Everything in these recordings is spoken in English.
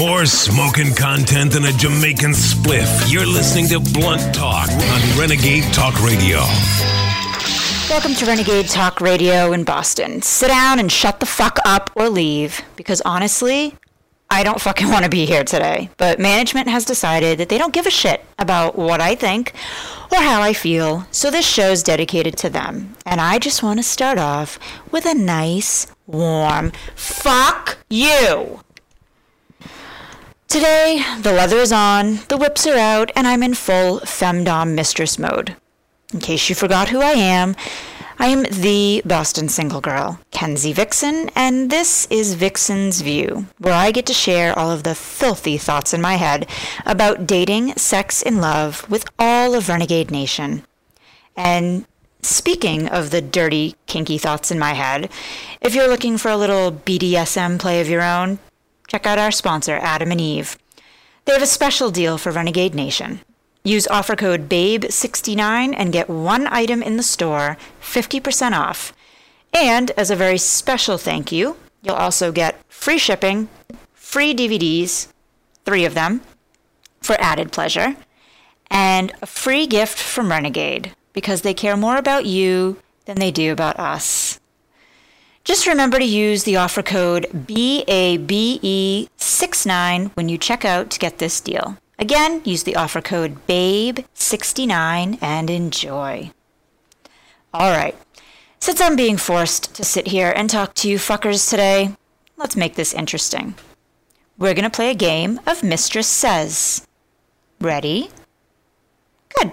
More smoking content than a Jamaican spliff. You're listening to Blunt Talk on Renegade Talk Radio. Welcome to Renegade Talk Radio in Boston. Sit down and shut the fuck up or leave because honestly, I don't fucking want to be here today. But management has decided that they don't give a shit about what I think or how I feel, so this show's dedicated to them. And I just want to start off with a nice, warm fuck you. Today, the leather is on, the whips are out, and I'm in full femdom mistress mode. In case you forgot who I am, I am the Boston single girl, Kenzie Vixen, and this is Vixen's View, where I get to share all of the filthy thoughts in my head about dating, sex, and love with all of Renegade Nation. And speaking of the dirty, kinky thoughts in my head, if you're looking for a little BDSM play of your own, check out our sponsor, Adam and Eve. They have a special deal for Renegade Nation. Use offer code BABE69 and get one item in the store 50% off. And as a very special thank you, you'll also get free shipping, free DVDs, three of them, for added pleasure, and a free gift from Renegade because they care more about you than they do about us. Just remember to use the offer code BABE69 when you check out to get this deal. Again, use the offer code BABE69 and enjoy. All right. Since I'm being forced to sit here and talk to you fuckers today, let's make this interesting. We're going to play a game of Mistress Says. Ready? Good.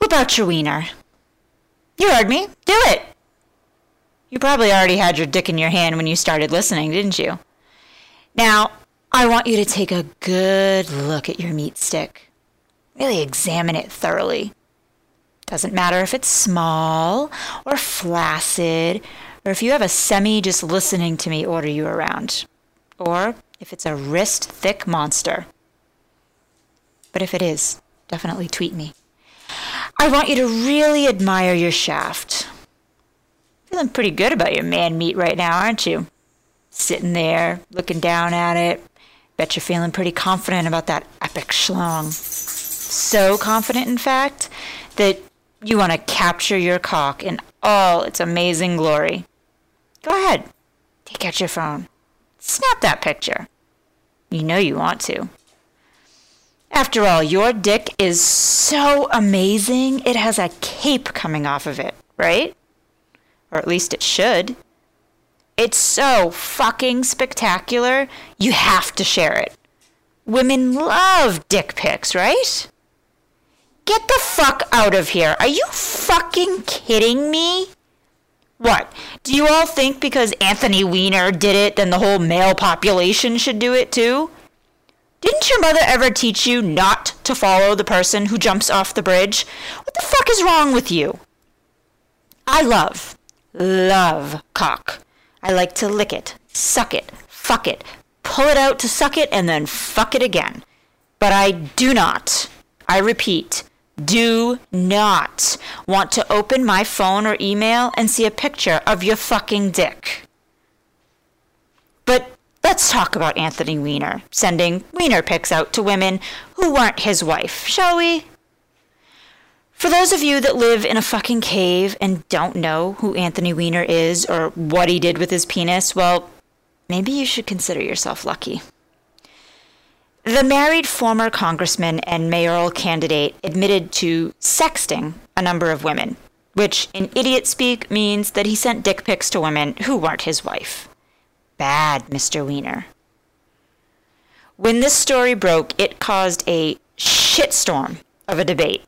Whip out your wiener. You heard me. Do it. You probably already had your dick in your hand when you started listening, didn't you? Now, I want you to take a good look at your meat stick. Really examine it thoroughly. Doesn't matter if it's small or flaccid, or if you have a semi just listening to me order you around, or if it's a wrist thick monster. But if it is, definitely tweet me. I want you to really admire your shaft. Feeling pretty good about your man meat right now, aren't you? Sitting there, looking down at it. Bet you're feeling pretty confident about that epic schlong. So confident, in fact, that you want to capture your cock in all its amazing glory. Go ahead, take out your phone. Snap that picture. You know you want to. After all, your dick is so amazing, it has a cape coming off of it, right? Or at least it should. It's so fucking spectacular, you have to share it. Women love dick pics, right? Get the fuck out of here. Are you fucking kidding me? What? Do you all think because Anthony Weiner did it, then the whole male population should do it too? Didn't your mother ever teach you not to follow the person who jumps off the bridge? What the fuck is wrong with you? I love, love cock. I like to lick it, suck it, fuck it, pull it out to suck it, and then fuck it again. But I do not, I repeat, do not want to open my phone or email and see a picture of your fucking dick. But let's talk about Anthony Weiner sending Weiner pics out to women who weren't his wife, shall we? For those of you that live in a fucking cave and don't know who Anthony Weiner is or what he did with his penis, well, maybe you should consider yourself lucky. The married former congressman and mayoral candidate admitted to sexting a number of women, which in idiot speak means that he sent dick pics to women who weren't his wife. Bad, Mr. Weiner. When this story broke, it caused a shitstorm of a debate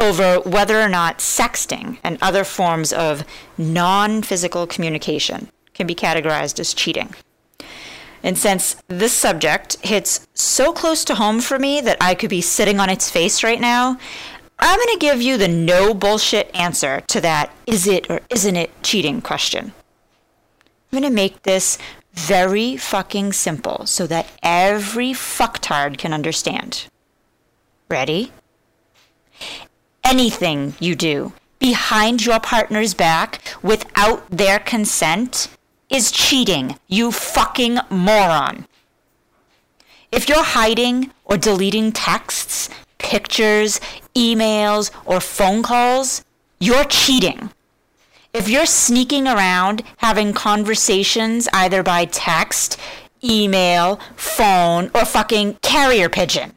over whether or not sexting and other forms of non physical communication can be categorized as cheating. And since this subject hits so close to home for me that I could be sitting on its face right now, I'm going to give you the no bullshit answer to that is it or isn't it cheating question. I'm going to make this very fucking simple so that every fucktard can understand. Ready? Anything you do behind your partner's back without their consent is cheating, you fucking moron. If you're hiding or deleting texts, pictures, emails, or phone calls, you're cheating. If you're sneaking around having conversations either by text, email, phone, or fucking carrier pigeon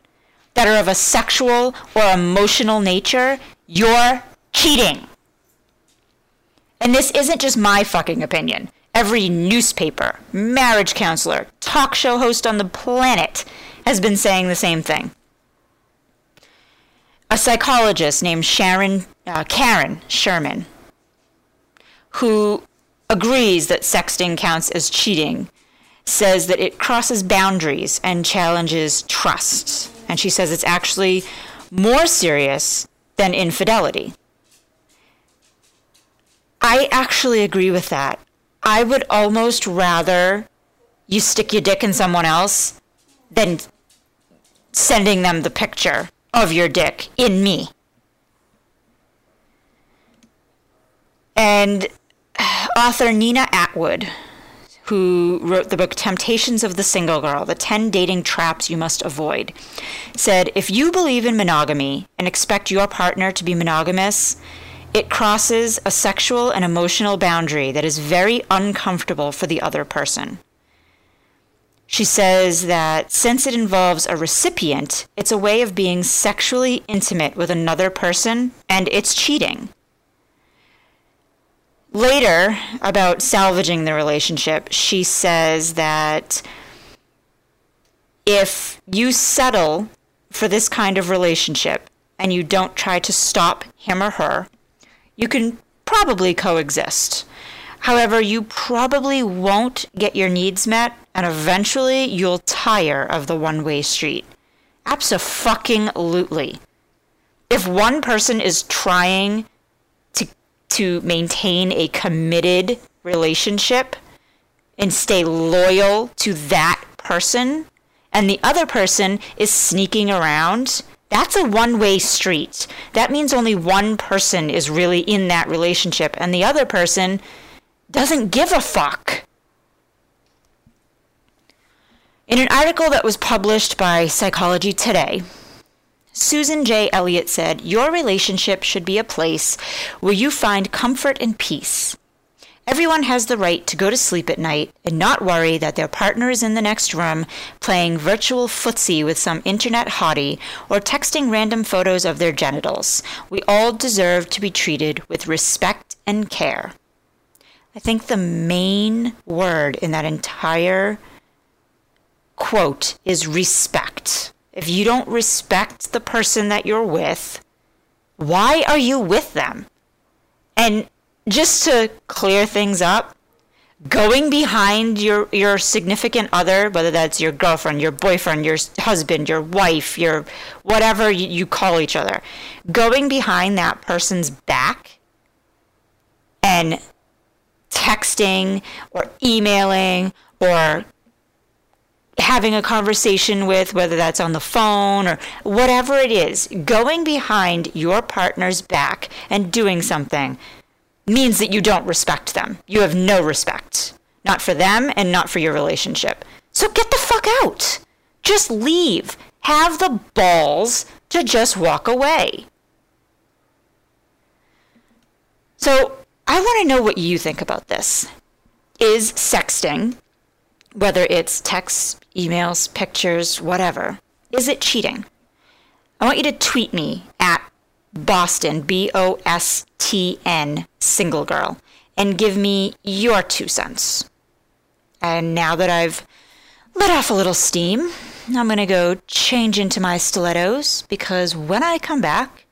that are of a sexual or emotional nature, you're cheating. And this isn't just my fucking opinion. Every newspaper, marriage counselor, talk show host on the planet has been saying the same thing. A psychologist named Sharon uh, Karen Sherman, who agrees that sexting counts as cheating, says that it crosses boundaries and challenges trust. And she says it's actually more serious than infidelity. I actually agree with that. I would almost rather you stick your dick in someone else than sending them the picture of your dick in me. And author Nina Atwood, who wrote the book Temptations of the Single Girl The 10 Dating Traps You Must Avoid, said if you believe in monogamy and expect your partner to be monogamous, it crosses a sexual and emotional boundary that is very uncomfortable for the other person. She says that since it involves a recipient, it's a way of being sexually intimate with another person and it's cheating. Later, about salvaging the relationship, she says that if you settle for this kind of relationship and you don't try to stop him or her, you can probably coexist. However, you probably won't get your needs met, and eventually you'll tire of the one way street. Absolutely. If one person is trying to, maintain a committed relationship and stay loyal to that person, and the other person is sneaking around, that's a one way street. That means only one person is really in that relationship, and the other person doesn't give a fuck. In an article that was published by Psychology Today, Susan J. Elliott said, Your relationship should be a place where you find comfort and peace. Everyone has the right to go to sleep at night and not worry that their partner is in the next room playing virtual footsie with some internet hottie or texting random photos of their genitals. We all deserve to be treated with respect and care. I think the main word in that entire quote is respect. If you don't respect the person that you're with, why are you with them? And just to clear things up, going behind your your significant other, whether that's your girlfriend, your boyfriend, your husband, your wife, your whatever you, you call each other, going behind that person's back and texting or emailing or having a conversation with, whether that's on the phone or whatever it is, going behind your partner's back and doing something means that you don't respect them. You have no respect, not for them and not for your relationship. So get the fuck out. Just leave. Have the balls to just walk away. So I want to know what you think about this. Is sexting, whether it's texts, emails, pictures, whatever, is it cheating? I want you to tweet me at Boston, B O S T N, single girl, and give me your two cents. And now that I've let off a little steam, I'm going to go change into my stilettos because when I come back,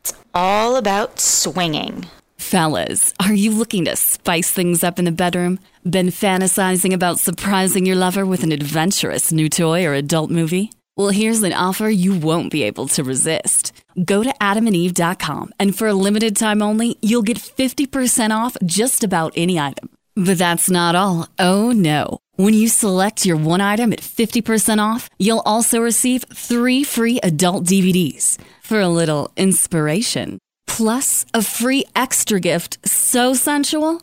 it's all about swinging. Fellas, are you looking to spice things up in the bedroom? Been fantasizing about surprising your lover with an adventurous new toy or adult movie? Well, here's an offer you won't be able to resist. Go to adamandeve.com and for a limited time only, you'll get 50% off just about any item. But that's not all. Oh no. When you select your one item at 50% off, you'll also receive three free adult DVDs for a little inspiration. Plus, a free extra gift so sensual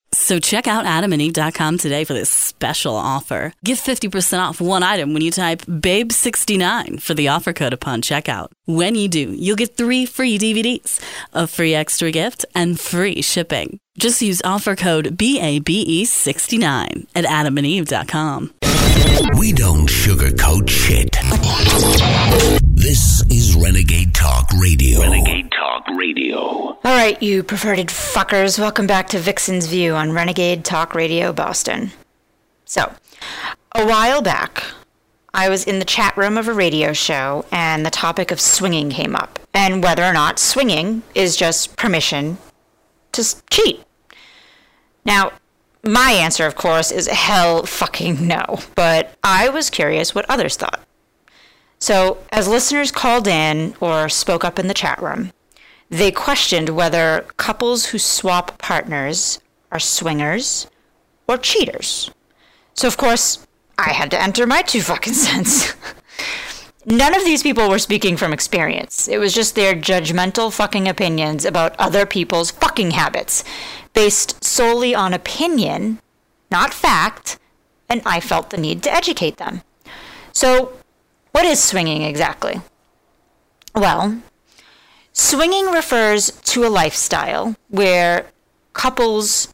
So check out adamandeve.com today for this special offer. Get 50% off one item when you type BABE69 for the offer code upon checkout. When you do, you'll get three free DVDs, a free extra gift, and free shipping. Just use offer code BABE69 at adamandeve.com. We don't sugarcoat shit. This is Renegade Talk Radio. Renegade Talk Radio. All right, you perverted fuckers, welcome back to Vixen's View on Renegade Talk Radio Boston. So, a while back, I was in the chat room of a radio show and the topic of swinging came up, and whether or not swinging is just permission to cheat. Now, my answer, of course, is hell fucking no, but I was curious what others thought. So, as listeners called in or spoke up in the chat room, they questioned whether couples who swap partners are swingers or cheaters. So, of course, I had to enter my two fucking cents. None of these people were speaking from experience. It was just their judgmental fucking opinions about other people's fucking habits, based solely on opinion, not fact, and I felt the need to educate them. So, what is swinging exactly? Well, swinging refers to a lifestyle where couples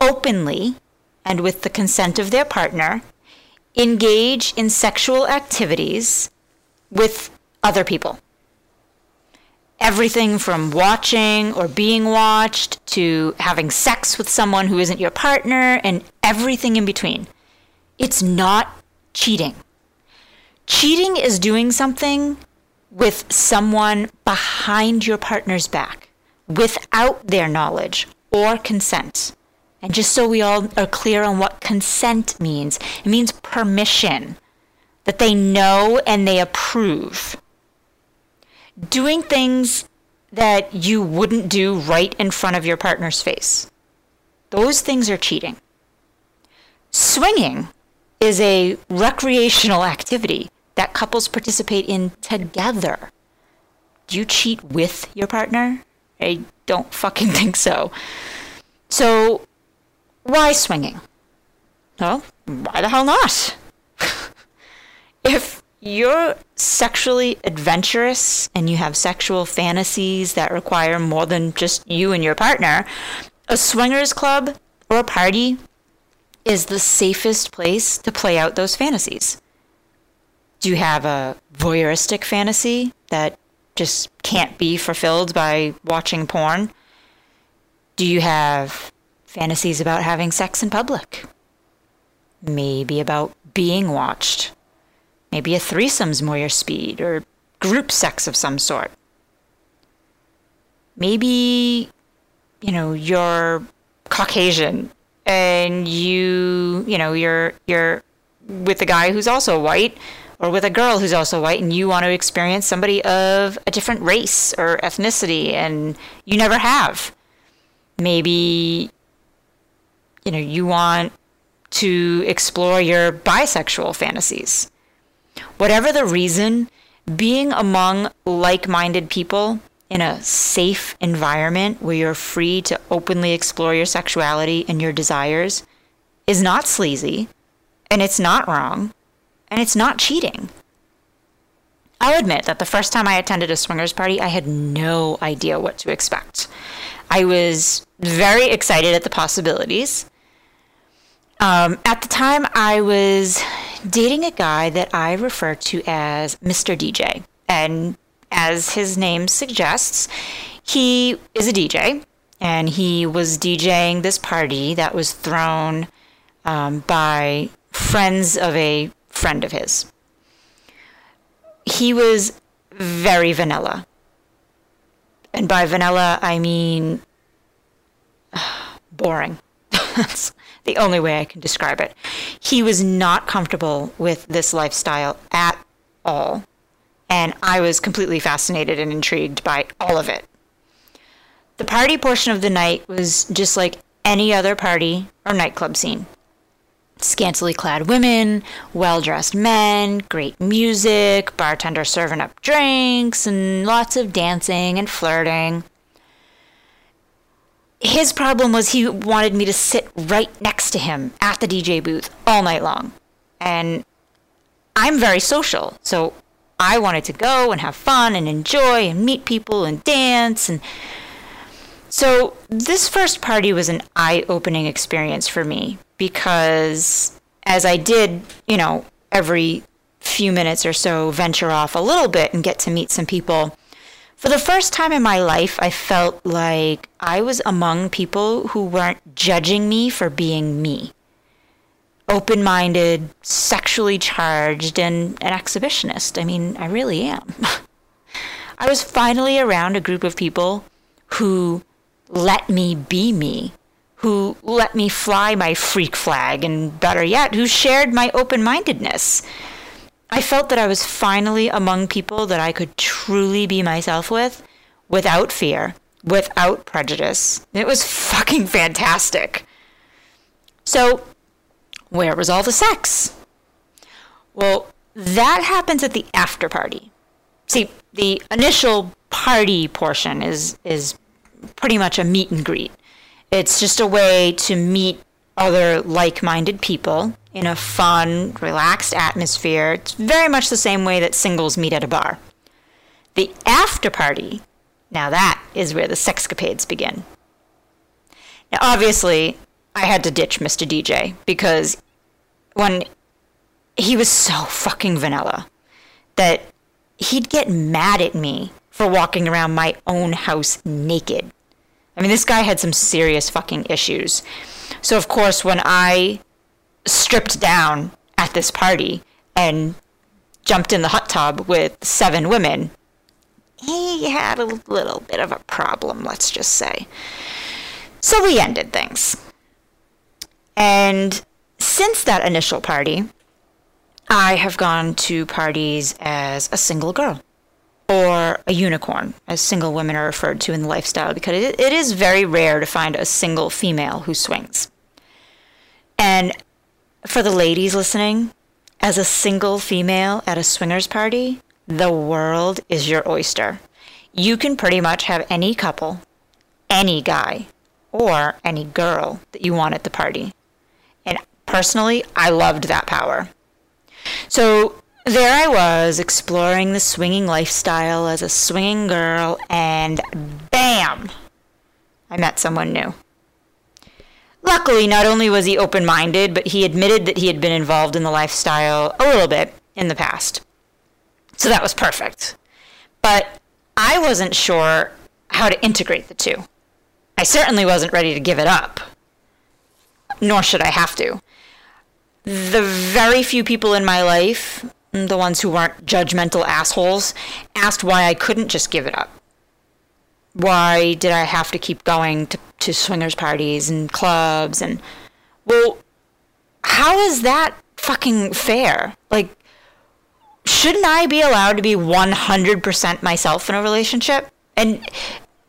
openly and with the consent of their partner engage in sexual activities with other people. Everything from watching or being watched to having sex with someone who isn't your partner and everything in between. It's not cheating. Cheating is doing something with someone behind your partner's back without their knowledge or consent. And just so we all are clear on what consent means, it means permission, that they know and they approve. Doing things that you wouldn't do right in front of your partner's face. Those things are cheating. Swinging is a recreational activity that couples participate in together. Do you cheat with your partner? I don't fucking think so. So, why swinging? Well, why the hell not? if you're sexually adventurous and you have sexual fantasies that require more than just you and your partner, a swingers club or a party is the safest place to play out those fantasies. Do you have a voyeuristic fantasy that just can't be fulfilled by watching porn? Do you have fantasies about having sex in public? Maybe about being watched? Maybe a threesome's more your speed, or group sex of some sort. Maybe, you know, you're Caucasian and you, you know, you're you're with a guy who's also white or with a girl who's also white and you want to experience somebody of a different race or ethnicity and you never have. Maybe you know, you want to explore your bisexual fantasies. Whatever the reason, being among like minded people in a safe environment where you're free to openly explore your sexuality and your desires is not sleazy, and it's not wrong, and it's not cheating. I'll admit that the first time I attended a swingers party, I had no idea what to expect. I was very excited at the possibilities. Um, at the time, I was dating a guy that I refer to as Mr. DJ. And as his name suggests, he is a DJ. And he was DJing this party that was thrown um, by friends of a friend of his. He was very vanilla. And by vanilla, I mean boring. That's the only way I can describe it. He was not comfortable with this lifestyle at all. And I was completely fascinated and intrigued by all of it. The party portion of the night was just like any other party or nightclub scene. scantily clad women, well dressed men, great music, bartender serving up drinks, and lots of dancing and flirting. His problem was he wanted me to sit right next to him at the DJ booth all night long. And I'm very social, so I wanted to go and have fun and enjoy and meet people and dance and so this first party was an eye-opening experience for me because as I did, you know, every few minutes or so venture off a little bit and get to meet some people, for the first time in my life, I felt like I was among people who weren't judging me for being me. Open minded, sexually charged, and an exhibitionist. I mean, I really am. I was finally around a group of people who let me be me, who let me fly my freak flag, and better yet, who shared my open mindedness. I felt that I was finally among people that I could truly be myself with without fear, without prejudice. It was fucking fantastic. So, where was all the sex? Well, that happens at the after party. See, the initial party portion is is pretty much a meet and greet. It's just a way to meet other like minded people in a fun, relaxed atmosphere. It's very much the same way that singles meet at a bar. The after party, now that is where the sexcapades begin. Now, obviously, I had to ditch Mr. DJ because when he was so fucking vanilla that he'd get mad at me for walking around my own house naked. I mean, this guy had some serious fucking issues. So, of course, when I stripped down at this party and jumped in the hot tub with seven women, he had a little bit of a problem, let's just say. So we ended things. And since that initial party, I have gone to parties as a single girl or a unicorn, as single women are referred to in the lifestyle, because it, it is very rare to find a single female who swings. And for the ladies listening, as a single female at a swingers party, the world is your oyster. You can pretty much have any couple, any guy, or any girl that you want at the party. Personally, I loved that power. So there I was exploring the swinging lifestyle as a swinging girl, and bam! I met someone new. Luckily, not only was he open minded, but he admitted that he had been involved in the lifestyle a little bit in the past. So that was perfect. But I wasn't sure how to integrate the two. I certainly wasn't ready to give it up, nor should I have to. The very few people in my life mm, the ones who weren't judgmental assholes, asked why I couldn't just give it up. Why did I have to keep going to, to swingers parties and clubs and well how is that fucking fair? Like shouldn't I be allowed to be 100% myself in a relationship? And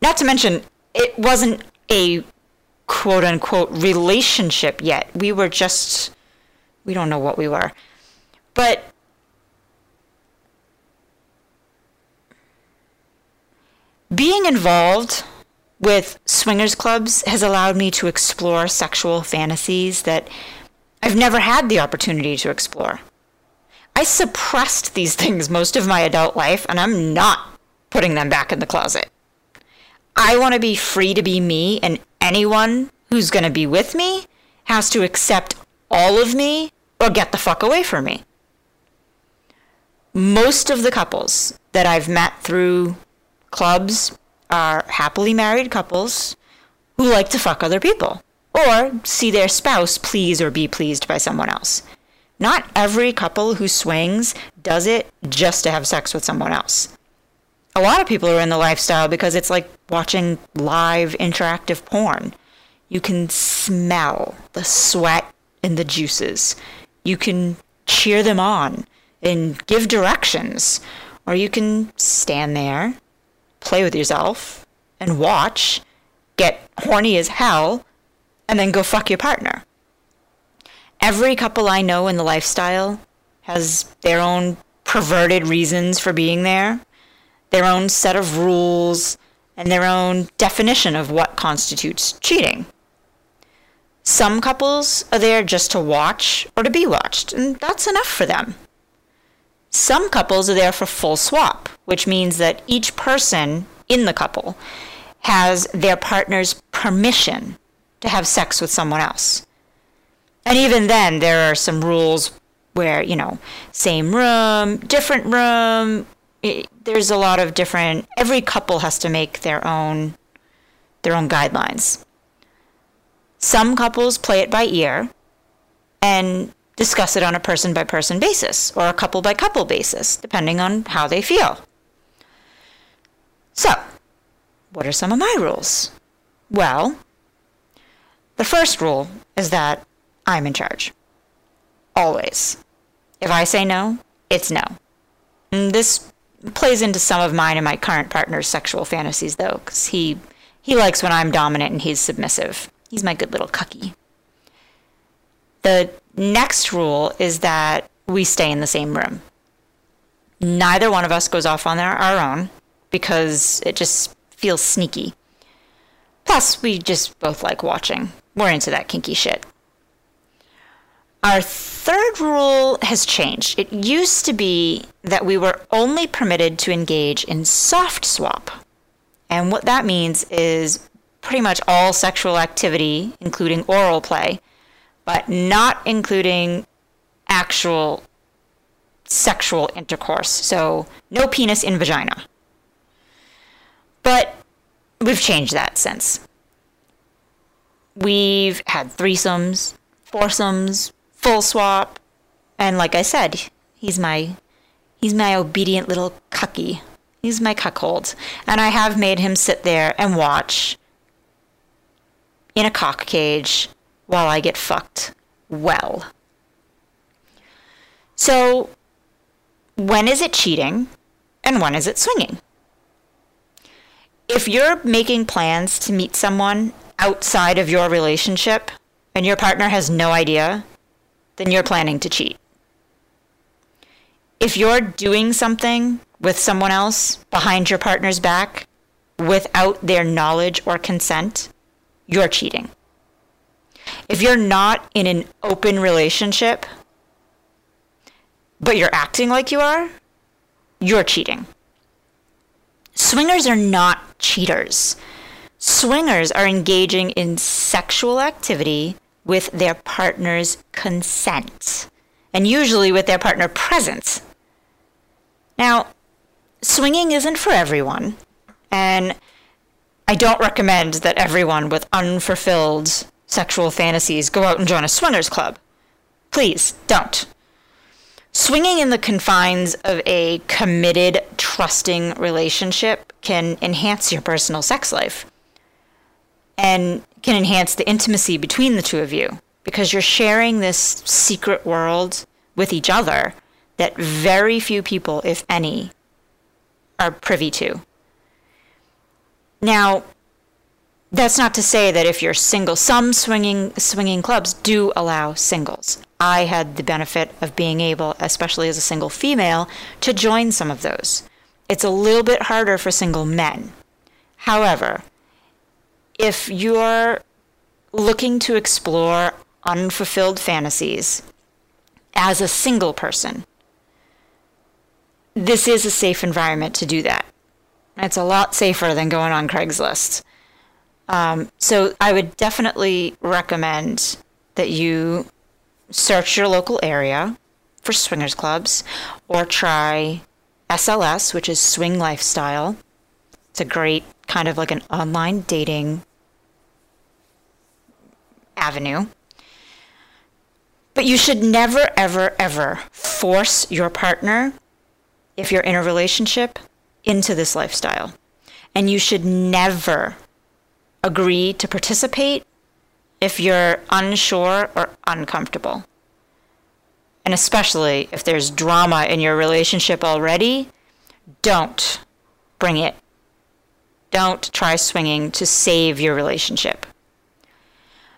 not to mention it wasn't a quote unquote relationship yet. We were just we don't know what we were. But Being involved with swingers clubs has allowed me to explore sexual fantasies that I've never had the opportunity to explore. I suppressed these things most of my adult life, and I'm not putting them back in the closet. I want to be free to be me, and anyone who's going to be with me has to accept all of me or get the fuck away from me. Most of the couples that I've met through clubs are happily married couples who like to fuck other people or see their spouse please or be pleased by someone else. Not every couple who swings does it just to have sex with someone else. A lot of people are in the lifestyle because it's like watching live interactive porn. You can smell the sweat and the juices. You can cheer them on and give directions. Or you can stand there play with yourself and watch, get horny as hell, and then go fuck your partner. every couple I know in the lifestyle has their own perverted reasons for being there, their own set of rules, and their own definition of what constitutes cheating. Some couples are there just to watch or to be watched, and that's enough for them. Some couples are there for full swap, which means that each person in the couple has their partner's permission to have sex with someone else. And even then, there are some rules where, you know, same room, different room. It, there's a lot of different, every couple has to make their own, their own guidelines. Some couples play it by ear and discuss it on a person by person basis or a couple by couple basis, depending on how they feel. So, what are some of my rules? Well, the first rule is that I'm in charge. Always. If I say no, it's no. And this plays into some of mine and my current partner's sexual fantasies, though, because he, he likes when I'm dominant and he's submissive. He's my good little cucky. The next rule is that we stay in the same room. Neither one of us goes off on our, our own because it just feels sneaky. Plus, we just both like watching. We're into that kinky shit. Our third rule has changed. It used to be that we were only permitted to engage in soft swap. And what that means is pretty much all sexual activity, including oral play, but not including actual sexual intercourse. So, no penis in vagina. But we've changed that since. We've had threesomes, foursomes, full swap, and like I said, he's my he's my obedient little cucky. He's my cuckold, and I have made him sit there and watch in a cock cage while I get fucked well. So, when is it cheating and when is it swinging? If you're making plans to meet someone outside of your relationship and your partner has no idea, then you're planning to cheat. If you're doing something with someone else behind your partner's back without their knowledge or consent, you're cheating. If you're not in an open relationship, but you're acting like you are, you're cheating. Swingers are not cheaters. Swingers are engaging in sexual activity with their partner's consent, and usually with their partner present. Now, swinging isn't for everyone, and I don't recommend that everyone with unfulfilled sexual fantasies go out and join a swingers club. Please don't. Swinging in the confines of a committed, trusting relationship can enhance your personal sex life and can enhance the intimacy between the two of you because you're sharing this secret world with each other that very few people, if any, are privy to. Now, that's not to say that if you're single, some swinging swinging clubs do allow singles. I had the benefit of being able, especially as a single female, to join some of those. It's a little bit harder for single men. However, if you're looking to explore unfulfilled fantasies as a single person, this is a safe environment to do that. It's a lot safer than going on Craigslist. Um, so I would definitely recommend that you search your local area for swingers clubs or try SLS, which is Swing Lifestyle. It's a great kind of like an online dating avenue. But you should never, ever, ever force your partner, if you're in a relationship, into this lifestyle. And you should never agree to participate if you're unsure or uncomfortable. And especially if there's drama in your relationship already, don't bring it. Don't try swinging to save your relationship.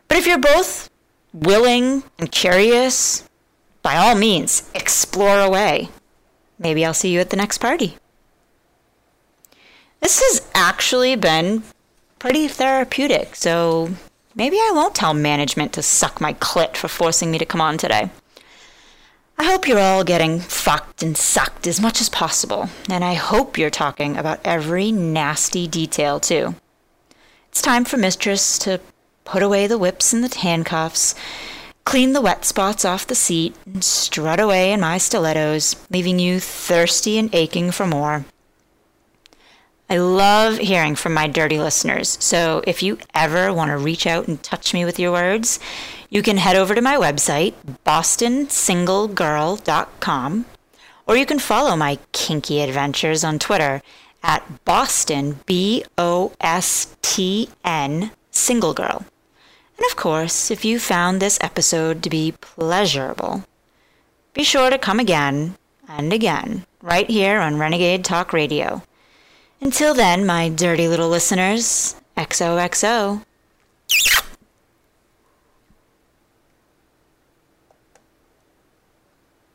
But if you're both willing and curious, by all means, explore away. Maybe I'll see you at the next party. This has actually been pretty therapeutic, so maybe I won't tell management to suck my clit for forcing me to come on today. I hope you're all getting fucked and sucked as much as possible, and I hope you're talking about every nasty detail too. It's time for Mistress to put away the whips and the handcuffs, clean the wet spots off the seat, and strut away in my stilettos, leaving you thirsty and aching for more. I love hearing from my dirty listeners, so if you ever want to reach out and touch me with your words, you can head over to my website, bostonsinglegirl.com, or you can follow my kinky adventures on Twitter at Boston, B O S T N, single girl. And of course, if you found this episode to be pleasurable, be sure to come again and again, right here on Renegade Talk Radio. Until then, my dirty little listeners, XOXO.